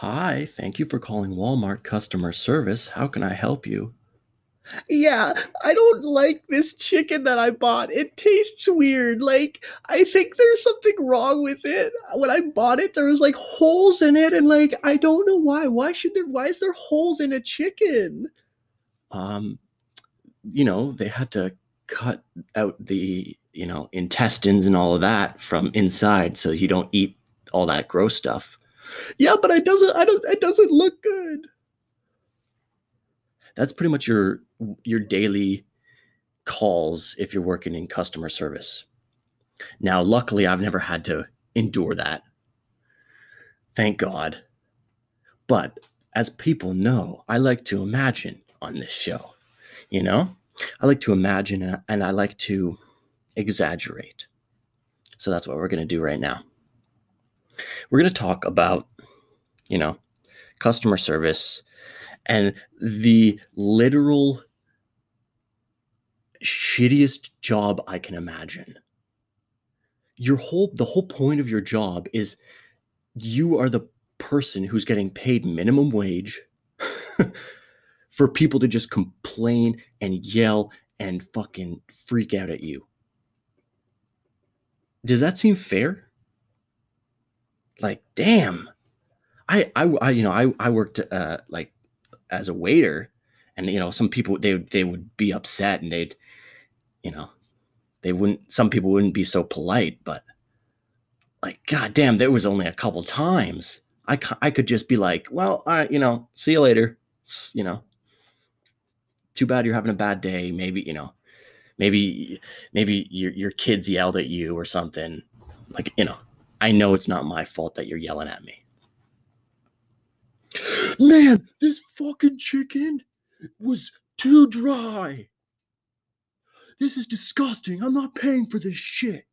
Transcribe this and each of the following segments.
Hi, thank you for calling Walmart customer service. How can I help you? Yeah, I don't like this chicken that I bought. It tastes weird. Like, I think there's something wrong with it. When I bought it, there was like holes in it, and like, I don't know why. Why should there, why is there holes in a chicken? Um, you know, they had to cut out the, you know, intestines and all of that from inside so you don't eat all that gross stuff. Yeah, but it doesn't, I don't, it doesn't look good. That's pretty much your your daily calls if you're working in customer service. Now, luckily, I've never had to endure that. Thank God. But as people know, I like to imagine on this show. You know, I like to imagine uh, and I like to exaggerate. So that's what we're going to do right now. We're going to talk about, you know, customer service and the literal shittiest job I can imagine. Your whole the whole point of your job is you are the person who's getting paid minimum wage for people to just complain and yell and fucking freak out at you. Does that seem fair? Like, damn. I, I, I you know, I, I worked uh, like as a waiter, and you know, some people they they would be upset and they'd you know, they wouldn't, some people wouldn't be so polite, but like, God damn, there was only a couple times. I, I could just be like, well, I, you know, see you later. You know, too bad you're having a bad day. Maybe, you know, maybe, maybe your, your kids yelled at you or something. Like, you know, I know it's not my fault that you're yelling at me. Man, this fucking chicken was too dry. This is disgusting. I'm not paying for this shit.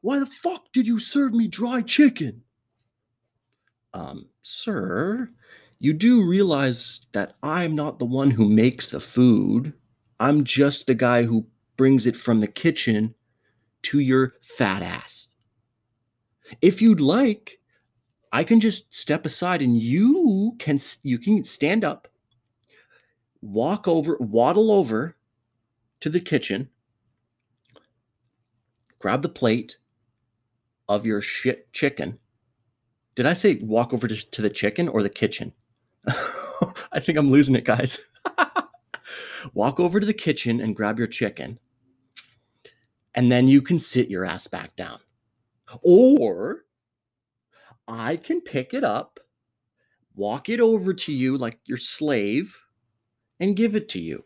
Why the fuck did you serve me dry chicken? Um, sir, you do realize that I'm not the one who makes the food. I'm just the guy who brings it from the kitchen to your fat ass. If you'd like, I can just step aside and you can you can stand up, walk over, waddle over to the kitchen, grab the plate of your shit chicken. Did I say walk over to, to the chicken or the kitchen? I think I'm losing it, guys. walk over to the kitchen and grab your chicken, and then you can sit your ass back down. Or I can pick it up, walk it over to you like your slave, and give it to you.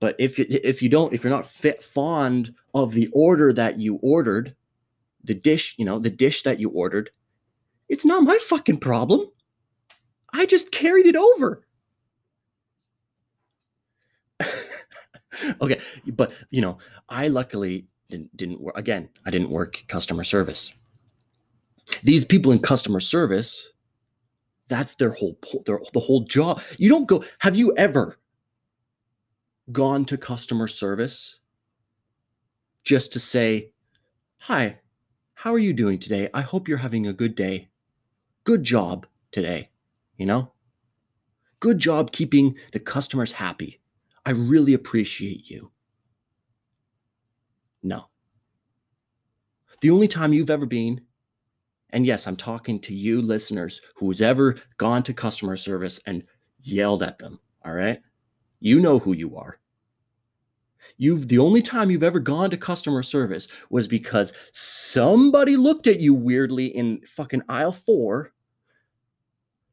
But if you, if you don't, if you're not fit fond of the order that you ordered, the dish, you know, the dish that you ordered, it's not my fucking problem. I just carried it over. okay, but you know, I luckily didn't, didn't work. Again, I didn't work customer service. These people in customer service, that's their whole their the whole job. You don't go. Have you ever gone to customer service just to say, Hi, how are you doing today? I hope you're having a good day. Good job today. You know, good job keeping the customers happy. I really appreciate you. No. The only time you've ever been, and yes, I'm talking to you listeners who's ever gone to customer service and yelled at them, all right? You know who you are. You've the only time you've ever gone to customer service was because somebody looked at you weirdly in fucking aisle four.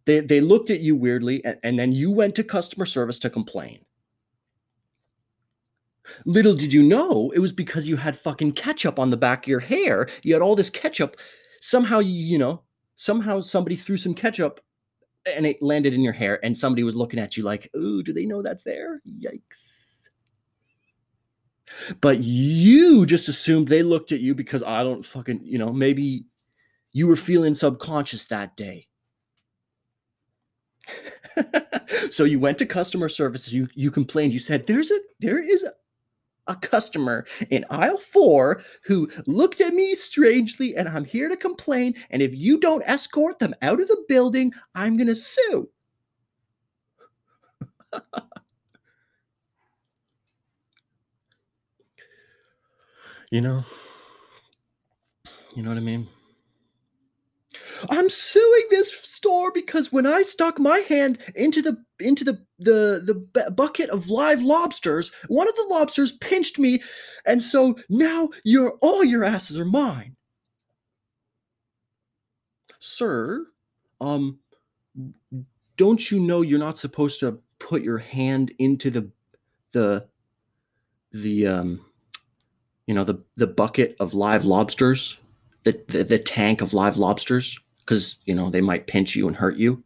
They, they looked at you weirdly, and, and then you went to customer service to complain. Little did you know, it was because you had fucking ketchup on the back of your hair. You had all this ketchup. Somehow, you, you know, somehow somebody threw some ketchup and it landed in your hair, and somebody was looking at you like, ooh, do they know that's there? Yikes. But you just assumed they looked at you because I don't fucking, you know, maybe you were feeling subconscious that day. so you went to customer service, you you complained, you said, there's a there is a a customer in aisle four who looked at me strangely, and I'm here to complain. And if you don't escort them out of the building, I'm going to sue. You know, you know what I mean? I'm suing this store because when I stuck my hand into the into the the the bu- bucket of live lobsters, one of the lobsters pinched me, and so now your all your asses are mine. Sir, um, don't you know you're not supposed to put your hand into the the the um you know the the bucket of live lobsters the the, the tank of live lobsters because you know they might pinch you and hurt you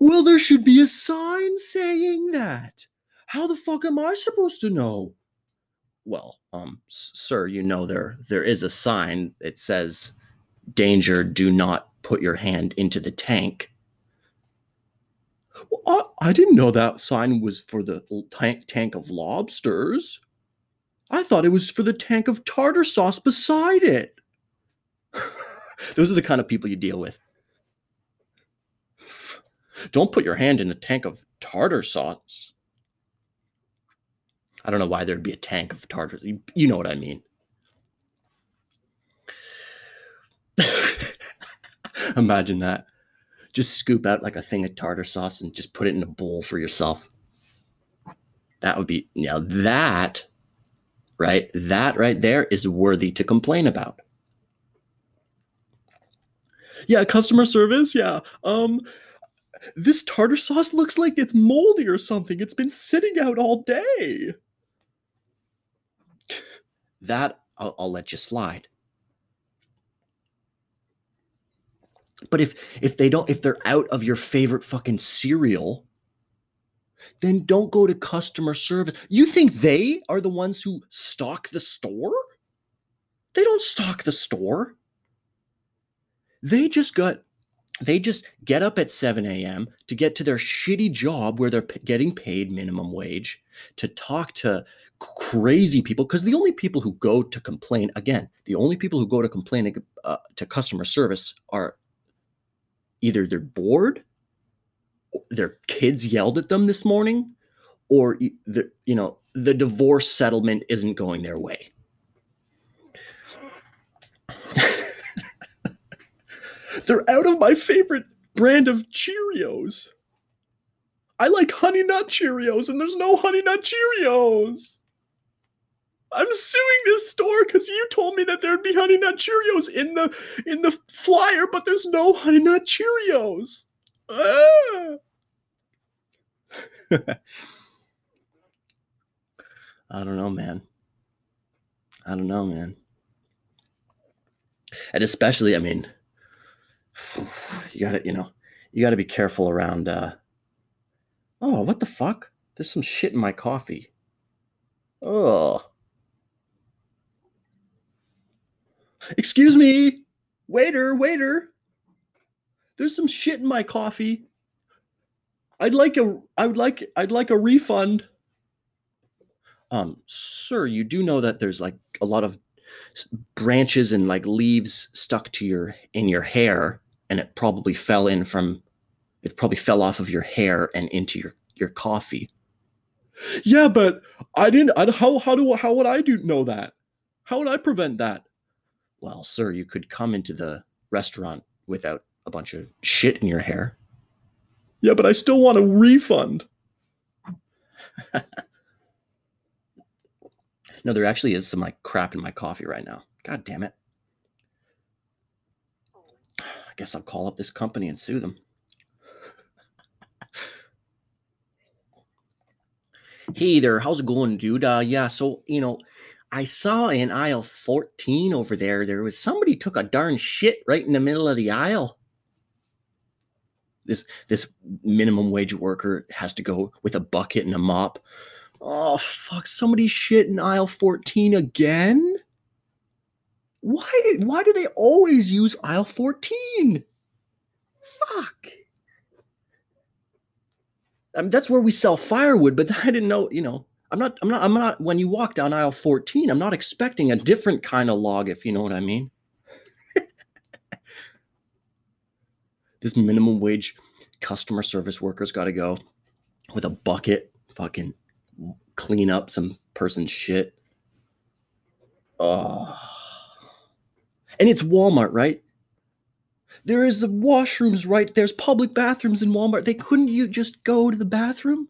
Well, there should be a sign saying that. How the fuck am I supposed to know? well um sir you know there there is a sign it says danger do not put your hand into the tank Well, I, I didn't know that sign was for the tank tank of lobsters. I thought it was for the tank of tartar sauce beside it. Those are the kind of people you deal with. Don't put your hand in the tank of tartar sauce. I don't know why there'd be a tank of tartar you, you know what i mean. Imagine that. Just scoop out like a thing of tartar sauce and just put it in a bowl for yourself. That would be now that right that right there is worthy to complain about Yeah, customer service. Yeah. Um, this tartar sauce looks like it's moldy or something. It's been sitting out all day. that I'll, I'll let you slide. But if if they don't if they're out of your favorite fucking cereal, then don't go to customer service. You think they are the ones who stock the store? They don't stock the store. They just got they just get up at 7 a.m. to get to their shitty job where they're p- getting paid minimum wage to talk to crazy people because the only people who go to complain again the only people who go to complain uh, to customer service are either they're bored their kids yelled at them this morning or the you know the divorce settlement isn't going their way They're out of my favorite brand of Cheerios. I like Honey Nut Cheerios, and there's no Honey Nut Cheerios. I'm suing this store because you told me that there'd be Honey Nut Cheerios in the in the flyer, but there's no Honey Nut Cheerios. Ah. i don't know man i don't know man and especially i mean you gotta you know you gotta be careful around uh oh what the fuck there's some shit in my coffee oh Excuse me, waiter, waiter. There's some shit in my coffee. I'd like a I would like I'd like a refund. um sir you do know that there's like a lot of branches and like leaves stuck to your in your hair and it probably fell in from it probably fell off of your hair and into your your coffee Yeah, but I didn't I, how how do how would I do know that? How would I prevent that? well sir you could come into the restaurant without a bunch of shit in your hair Yeah, but I still want a refund. no there actually is some like crap in my coffee right now god damn it i guess i'll call up this company and sue them Hey there, how's it going, dude? Uh, yeah, so you know, I saw in aisle 14 over there, there was somebody took a darn shit right in the middle of the aisle. This this minimum wage worker has to go with a bucket and a mop. Oh fuck, somebody shit in aisle 14 again? Why why do they always use aisle 14? Fuck. I mean, that's where we sell firewood, but I didn't know, you know, I'm not, I'm not, I'm not, when you walk down aisle 14, I'm not expecting a different kind of log, if you know what I mean. this minimum wage customer service worker's got to go with a bucket, fucking clean up some person's shit. Oh. And it's Walmart, right? There is the washrooms right there's public bathrooms in Walmart. They couldn't you just go to the bathroom?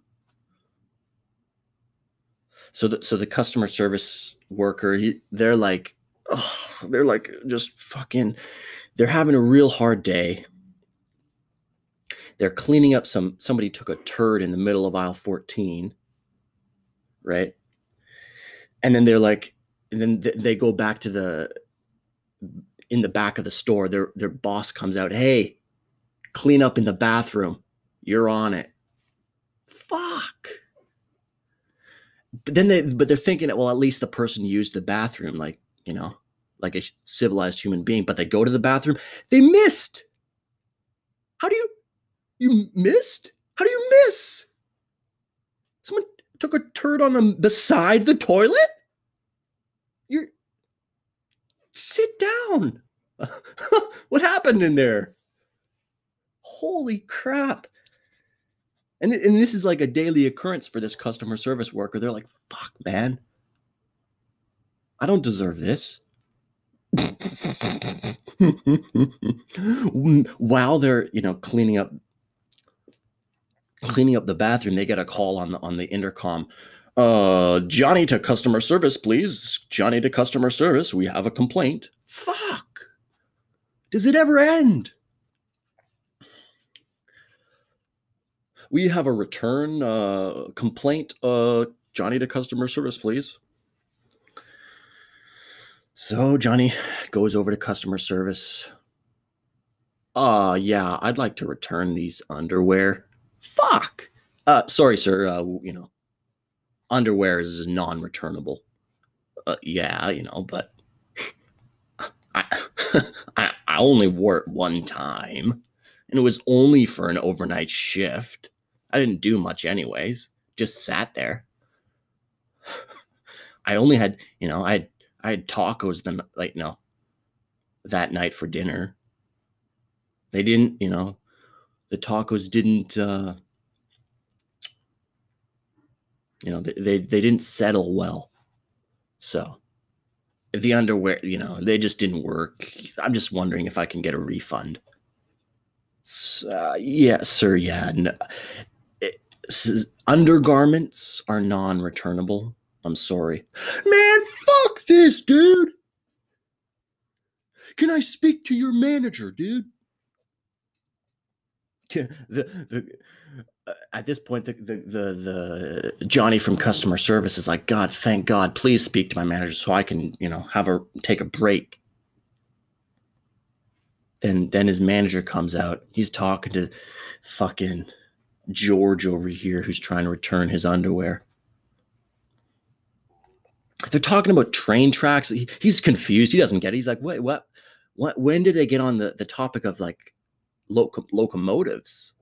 So the so the customer service worker, he, they're like, oh, they're like just fucking, they're having a real hard day. They're cleaning up some somebody took a turd in the middle of aisle 14, right? And then they're like, and then th- they go back to the in the back of the store, their their boss comes out, "Hey, clean up in the bathroom. You're on it." Fuck. But then they but they're thinking that well, at least the person used the bathroom like, you know, like a civilized human being, but they go to the bathroom, they missed. How do you you missed? How do you miss? Someone took a turd on the beside the toilet? You're sit down. what happened in there? Holy crap. And, and this is like a daily occurrence for this customer service worker. They're like, fuck, man. I don't deserve this. While they're, you know, cleaning up cleaning up the bathroom, they get a call on the on the intercom. Uh, Johnny to customer service, please. Johnny to customer service. We have a complaint. Fuck. Does it ever end? We have a return uh, complaint. Uh, Johnny to customer service, please. So Johnny goes over to customer service. Uh, yeah, I'd like to return these underwear. Fuck. Uh, sorry, sir. Uh, you know, underwear is non-returnable. Uh, yeah, you know, but I, I I only wore it one time, and it was only for an overnight shift. I didn't do much, anyways. Just sat there. I only had, you know, I had I had tacos the like no that night for dinner. They didn't, you know, the tacos didn't uh you know they, they, they didn't settle well. So the underwear you know they just didn't work. I'm just wondering if i can get a refund. Uh, yeah sir yeah no, undergarments are non-returnable. I'm sorry. Man fuck this dude! Can i speak to your manager dude? The, the Uh, at this point, the, the, the the Johnny from customer service is like, God, thank God, please speak to my manager so I can, you know, have a take a break. Then then his manager comes out. He's talking to fucking George over here who's trying to return his underwear. They're talking about train tracks. He, he's confused. He doesn't get it. He's like, what, what, what? When did they get on the, the topic of like loco- locomotives?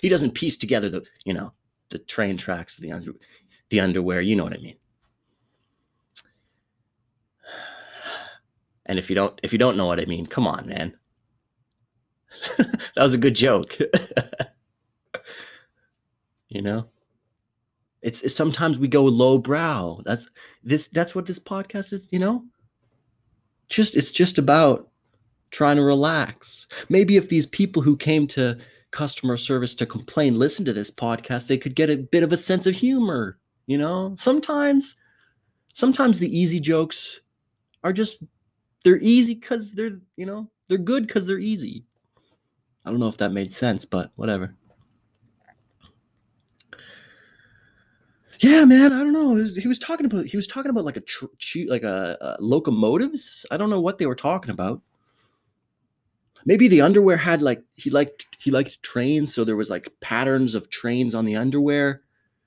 He doesn't piece together the you know the train tracks, the under, the underwear. You know what I mean. And if you don't if you don't know what I mean, come on, man. that was a good joke. you know, it's, it's sometimes we go low brow. That's this that's what this podcast is. You know, just it's just about trying to relax. Maybe if these people who came to customer service to complain listen to this podcast they could get a bit of a sense of humor you know? Sometimes sometimes the easy jokes are just they're easy because they're you know they're good because they're easy. I don't know if that made sense but whatever. Yeah man i don't know. He was talking about he was talking about like a tr- like a, a locomotives? I don't know what they were talking about maybe the underwear had like he liked he liked trains so there was like patterns of trains on the underwear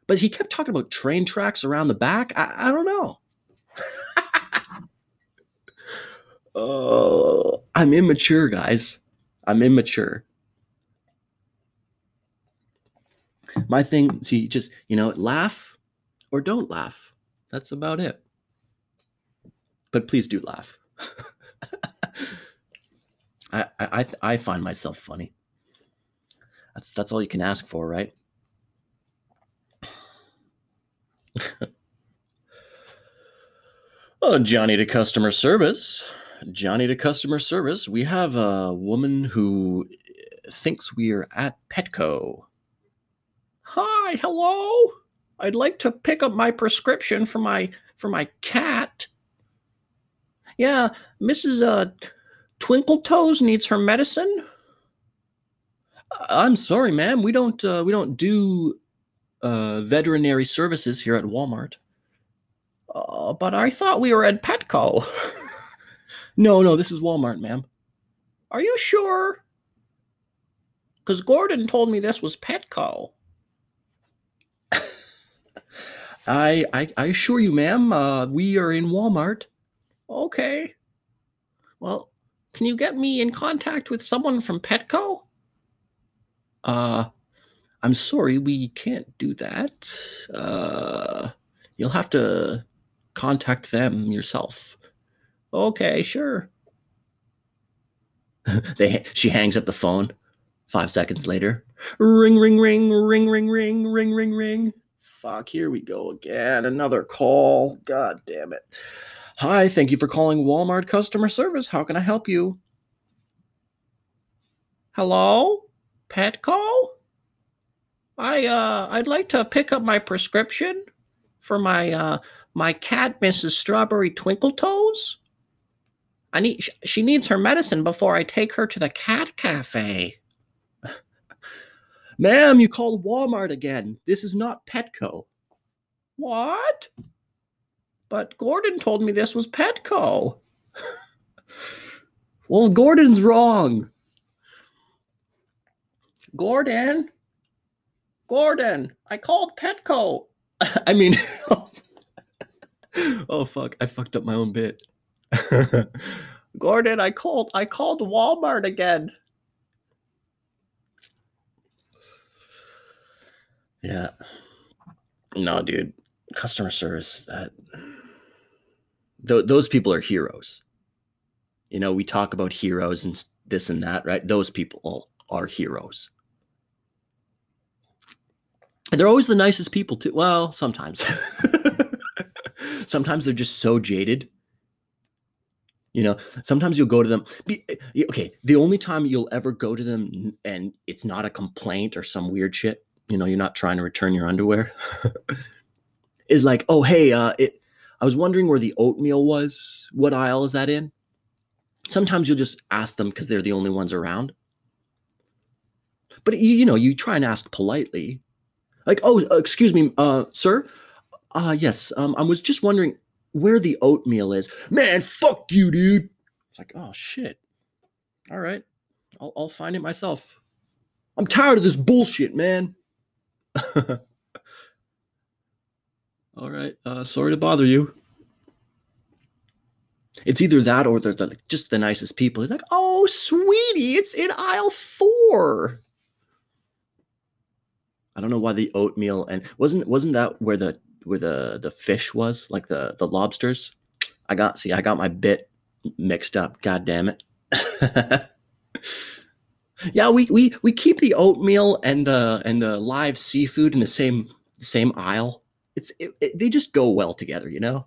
but he kept talking about train tracks around the back i, I don't know oh i'm immature guys i'm immature My thing, see, just you know, laugh or don't laugh. That's about it. But please do laugh. I, I I find myself funny. That's that's all you can ask for, right? oh, Johnny to customer service. Johnny to customer service. We have a woman who thinks we are at Petco. Hi, hello. I'd like to pick up my prescription for my for my cat. Yeah, Mrs. Uh, Twinkle Toes needs her medicine. I'm sorry, ma'am. We don't uh, we don't do uh, veterinary services here at Walmart. Uh, but I thought we were at Petco. no, no, this is Walmart, ma'am. Are you sure? Because Gordon told me this was Petco. I, I I assure you, ma'am, uh, we are in Walmart. Okay. Well, can you get me in contact with someone from Petco? Uh, I'm sorry, we can't do that. Uh, you'll have to contact them yourself. Okay, sure. they she hangs up the phone. Five seconds later, ring, ring, ring, ring, ring, ring, ring, ring, ring. Fuck, here we go again. Another call. God damn it. Hi, thank you for calling Walmart customer service. How can I help you? Hello? Petco? I uh I'd like to pick up my prescription for my uh my cat Mrs. Strawberry Twinkle Toes. I need she needs her medicine before I take her to the cat cafe. Ma'am, you called Walmart again. This is not Petco. What? But Gordon told me this was Petco. well, Gordon's wrong. Gordon? Gordon, I called Petco. I mean, oh fuck, I fucked up my own bit. Gordon, I called I called Walmart again. Yeah. No, dude. Customer service that th- those people are heroes. You know, we talk about heroes and this and that, right? Those people all are heroes. And they're always the nicest people too. Well, sometimes. sometimes they're just so jaded. You know, sometimes you'll go to them. Be, okay, the only time you'll ever go to them and it's not a complaint or some weird shit, you know, you're not trying to return your underwear, is like, oh, hey, uh, it, I was wondering where the oatmeal was. What aisle is that in? Sometimes you'll just ask them because they're the only ones around. But you, you know, you try and ask politely, like, oh, uh, excuse me, uh, sir. Uh, yes, um, I was just wondering where the oatmeal is. Man, fuck you, dude. It's like, oh shit. All right, I'll, I'll find it myself. I'm tired of this bullshit, man. All right. Uh, sorry to bother you. It's either that or they're, they're just the nicest people. They're like, oh, sweetie, it's in aisle four. I don't know why the oatmeal and wasn't wasn't that where the where the the fish was like the the lobsters. I got see I got my bit mixed up. God damn it. yeah, we we we keep the oatmeal and the and the live seafood in the same same aisle it, it, they just go well together, you know.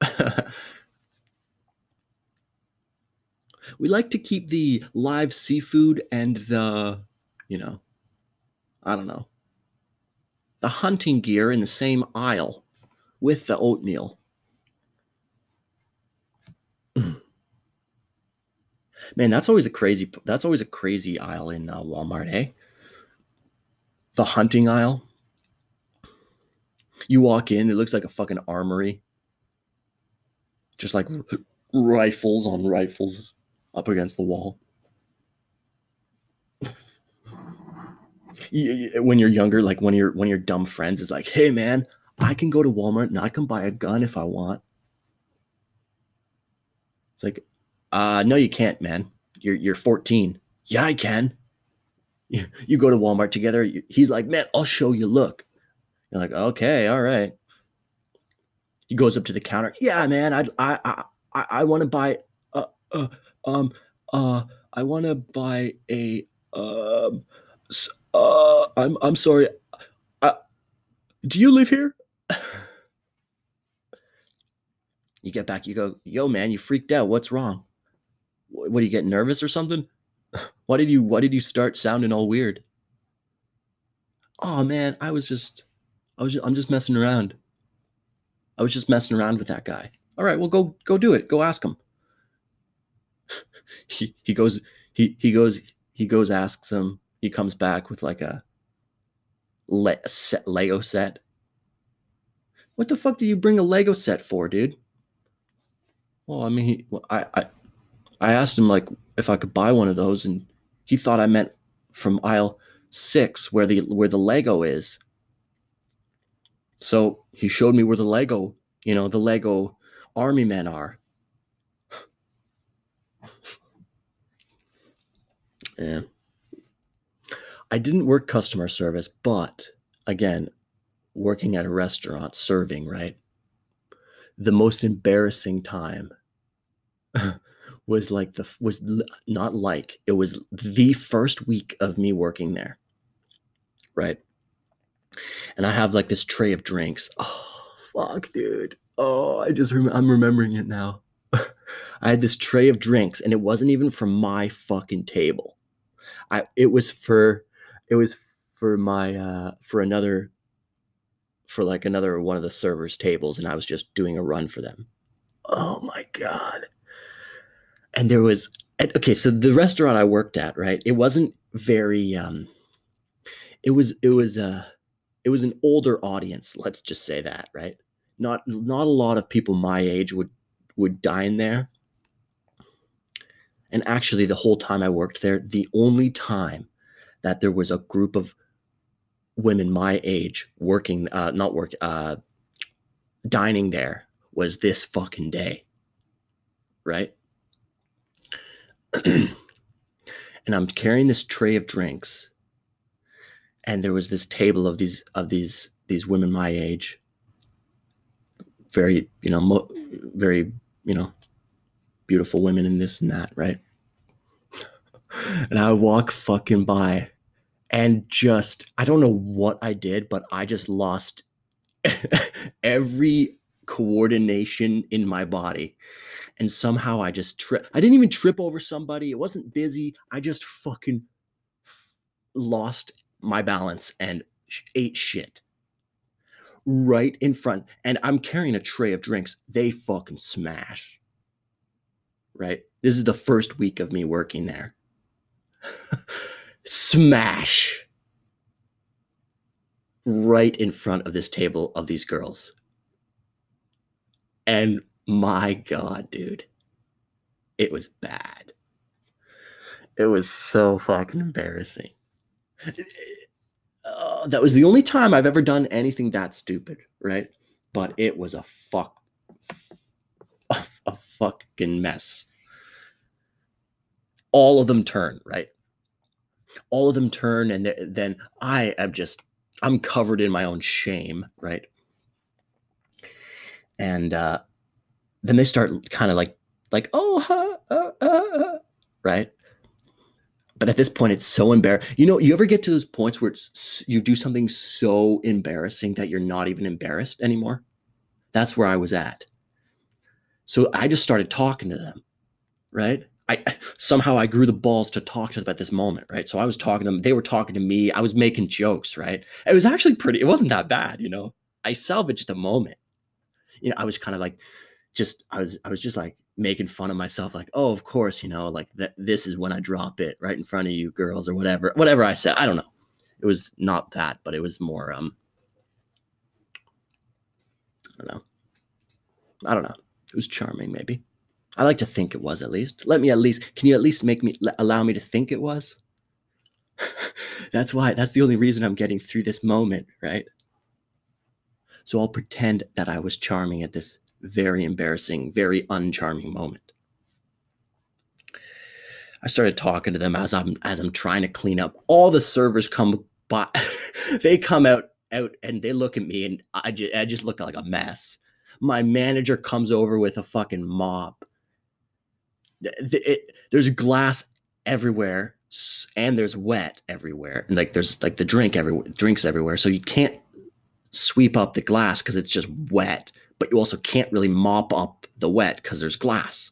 we like to keep the live seafood and the, you know, I don't know, the hunting gear in the same aisle with the oatmeal. Man, that's always a crazy. That's always a crazy aisle in uh, Walmart, eh? The hunting aisle. You walk in, it looks like a fucking armory. Just like rifles on rifles up against the wall. when you're younger, like when you're when your dumb friends is like, hey man, I can go to Walmart and I can buy a gun if I want. It's like, uh, no, you can't, man. You're you're 14. Yeah, I can. You, you go to Walmart together. He's like, man, I'll show you. Look. You're like, okay, all right. He goes up to the counter. Yeah, man, I I I I, want to buy uh, uh um uh I want to buy a um uh I'm I'm sorry. Uh, do you live here? You get back, you go, yo, man, you freaked out. What's wrong? Wh- What do you get nervous or something? Why did you why did you start sounding all weird? Oh man, I was just I was just, I'm just messing around. I was just messing around with that guy. All right, well go go do it. Go ask him. he he goes he he goes he goes asks him. He comes back with like a, le- set, Lego set. What the fuck do you bring a Lego set for, dude? Well, I mean, he, well, I, I, I asked him like if I could buy one of those, and he thought I meant from aisle six, where the where the Lego is. So he showed me where the Lego, you know, the Lego army men are. yeah. I didn't work customer service, but again, working at a restaurant serving, right? The most embarrassing time was like the was not like it was the first week of me working there. Right? And I have like this tray of drinks. Oh, fuck, dude. Oh, I just rem- I'm remembering it now. I had this tray of drinks and it wasn't even from my fucking table. I it was for it was for my uh for another for like another one of the servers tables and I was just doing a run for them. Oh my god. And there was okay, so the restaurant I worked at, right? It wasn't very um it was it was uh it was an older audience, let's just say that, right? Not not a lot of people my age would would dine there. And actually the whole time I worked there, the only time that there was a group of women my age working uh not work uh dining there was this fucking day right and i'm carrying this tray of drinks and there was this table of these of these these women my age very you know mo- very you know beautiful women and this and that right and i walk fucking by and just I don't know what I did, but I just lost every coordination in my body. And somehow I just trip. I didn't even trip over somebody. It wasn't busy. I just fucking f- lost my balance and ate shit right in front. And I'm carrying a tray of drinks. They fucking smash. Right? This is the first week of me working there smash right in front of this table of these girls. And my God, dude, it was bad. It was so fucking embarrassing. Uh, that was the only time I've ever done anything that stupid, right? But it was a fuck, a, a fucking mess. All of them turn, right? all of them turn and th- then i am just i'm covered in my own shame right and uh then they start kind of like like oh huh, uh, uh, uh, right but at this point it's so embarrassing you know you ever get to those points where it's you do something so embarrassing that you're not even embarrassed anymore that's where i was at so i just started talking to them right I somehow I grew the balls to talk to them at this moment, right? So I was talking to them, they were talking to me, I was making jokes, right? It was actually pretty, it wasn't that bad, you know. I salvaged the moment. You know, I was kind of like just I was I was just like making fun of myself, like, oh, of course, you know, like that this is when I drop it right in front of you girls or whatever. Whatever I said. I don't know. It was not that, but it was more um I don't know. I don't know. It was charming, maybe. I like to think it was at least. Let me at least. Can you at least make me allow me to think it was? that's why. That's the only reason I'm getting through this moment, right? So I'll pretend that I was charming at this very embarrassing, very uncharming moment. I started talking to them as I'm as I'm trying to clean up. All the servers come by, they come out out and they look at me and I just, I just look like a mess. My manager comes over with a fucking mop. Th- it- there's glass everywhere and there's wet everywhere. And like there's like the drink everywhere, drinks everywhere. So you can't sweep up the glass because it's just wet, but you also can't really mop up the wet because there's glass.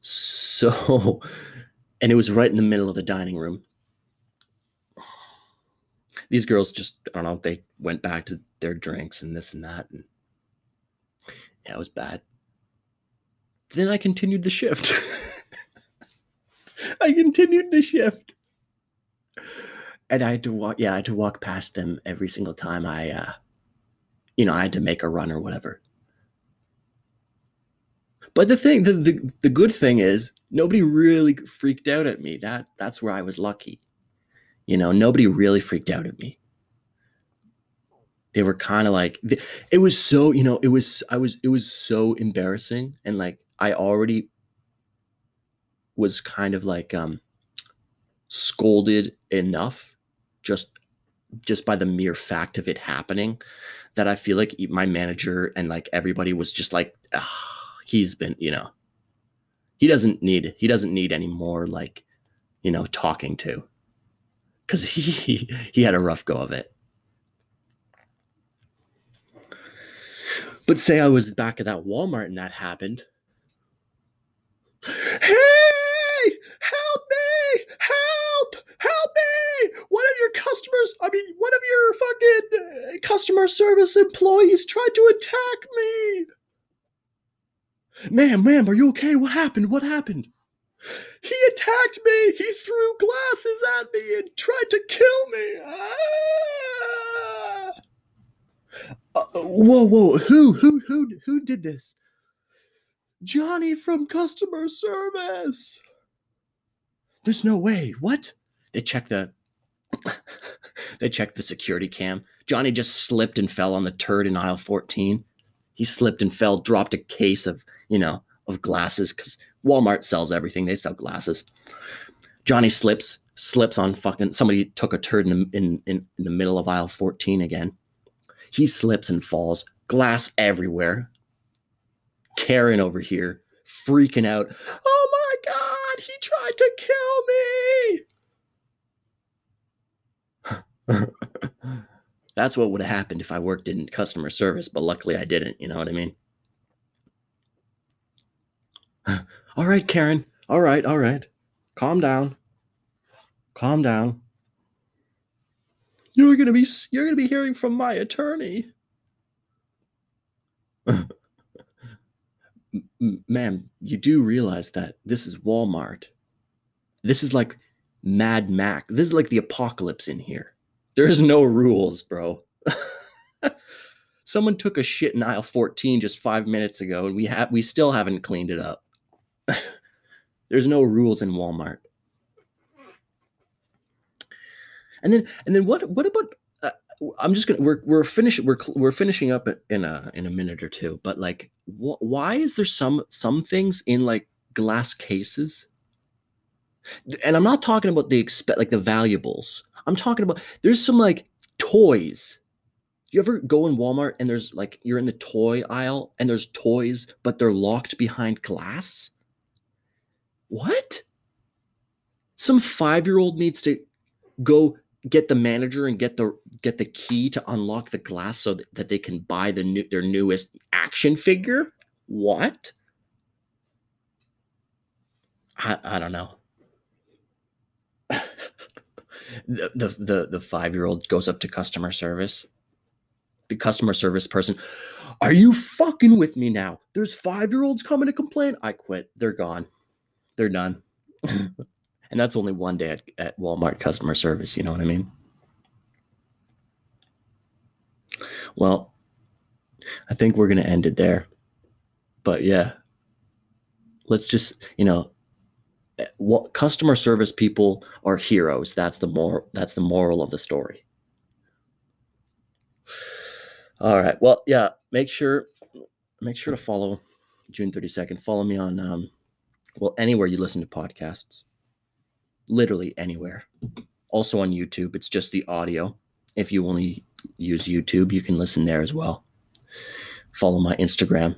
So, and it was right in the middle of the dining room. These girls just, I don't know, they went back to their drinks and this and that. And yeah, it was bad. Then I continued the shift. I continued the shift. And I had to walk, yeah, I had to walk past them every single time I, uh, you know, I had to make a run or whatever. But the thing, the, the the good thing is nobody really freaked out at me. That that's where I was lucky. You know, nobody really freaked out at me. They were kind of like it was so, you know, it was I was it was so embarrassing and like I already was kind of like um scolded enough just just by the mere fact of it happening that I feel like my manager and like everybody was just like "Ah, he's been, you know, he doesn't need he doesn't need any more like, you know, talking to. Cuz he he had a rough go of it. But say I was back at that Walmart and that happened. Hey! Help me! Help! Help me! One of your customers, I mean, one of your fucking uh, customer service employees tried to attack me. Ma'am, ma'am, are you okay? What happened? What happened? He attacked me. He threw glasses at me and tried to kill me. Ah! Uh, whoa, whoa! Who, who, who, who did this? Johnny from customer service. There's no way. What? They check the they checked the security cam. Johnny just slipped and fell on the turd in aisle 14. He slipped and fell, dropped a case of, you know, of glasses because Walmart sells everything. They sell glasses. Johnny slips, slips on fucking somebody took a turd in, in, in, in the middle of aisle 14 again. He slips and falls, glass everywhere. Karen over here freaking out. Oh my god, he tried to kill me. That's what would have happened if I worked in customer service, but luckily I didn't. You know what I mean? all right, Karen. All right, all right. Calm down. Calm down. You're gonna be you're gonna be hearing from my attorney. Ma'am, you do realize that this is Walmart. This is like Mad Max. This is like the apocalypse in here. There's no rules, bro. Someone took a shit in aisle 14 just five minutes ago, and we have we still haven't cleaned it up. There's no rules in Walmart. And then and then what what about uh, I'm just gonna we're we're finishing we're we're finishing up in a in a minute or two, but like wh- why is there some some things in like glass cases? And I'm not talking about the expect like the valuables. I'm talking about there's some like toys. You ever go in Walmart and there's like you're in the toy aisle and there's toys, but they're locked behind glass? What? Some five year old needs to go get the manager and get the get the key to unlock the glass so that, they can buy the new their newest action figure? What? I, I don't know. The, the the the five year old goes up to customer service. The customer service person are you fucking with me now? There's five year olds coming to complain? I quit. They're gone they're done and that's only one day at, at Walmart customer service. You know what I mean? Well, I think we're going to end it there. But yeah, let's just, you know, eh, what customer service people are heroes. That's the more that's the moral of the story. All right. Well, yeah, make sure make sure to follow June 32nd. Follow me on um well anywhere you listen to podcasts. literally anywhere. Also on YouTube, it's just the audio. If you only use YouTube, you can listen there as well. Follow my Instagram,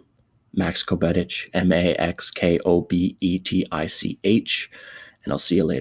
Max Kobetich, M A X K O B E T I C H, and I'll see you later.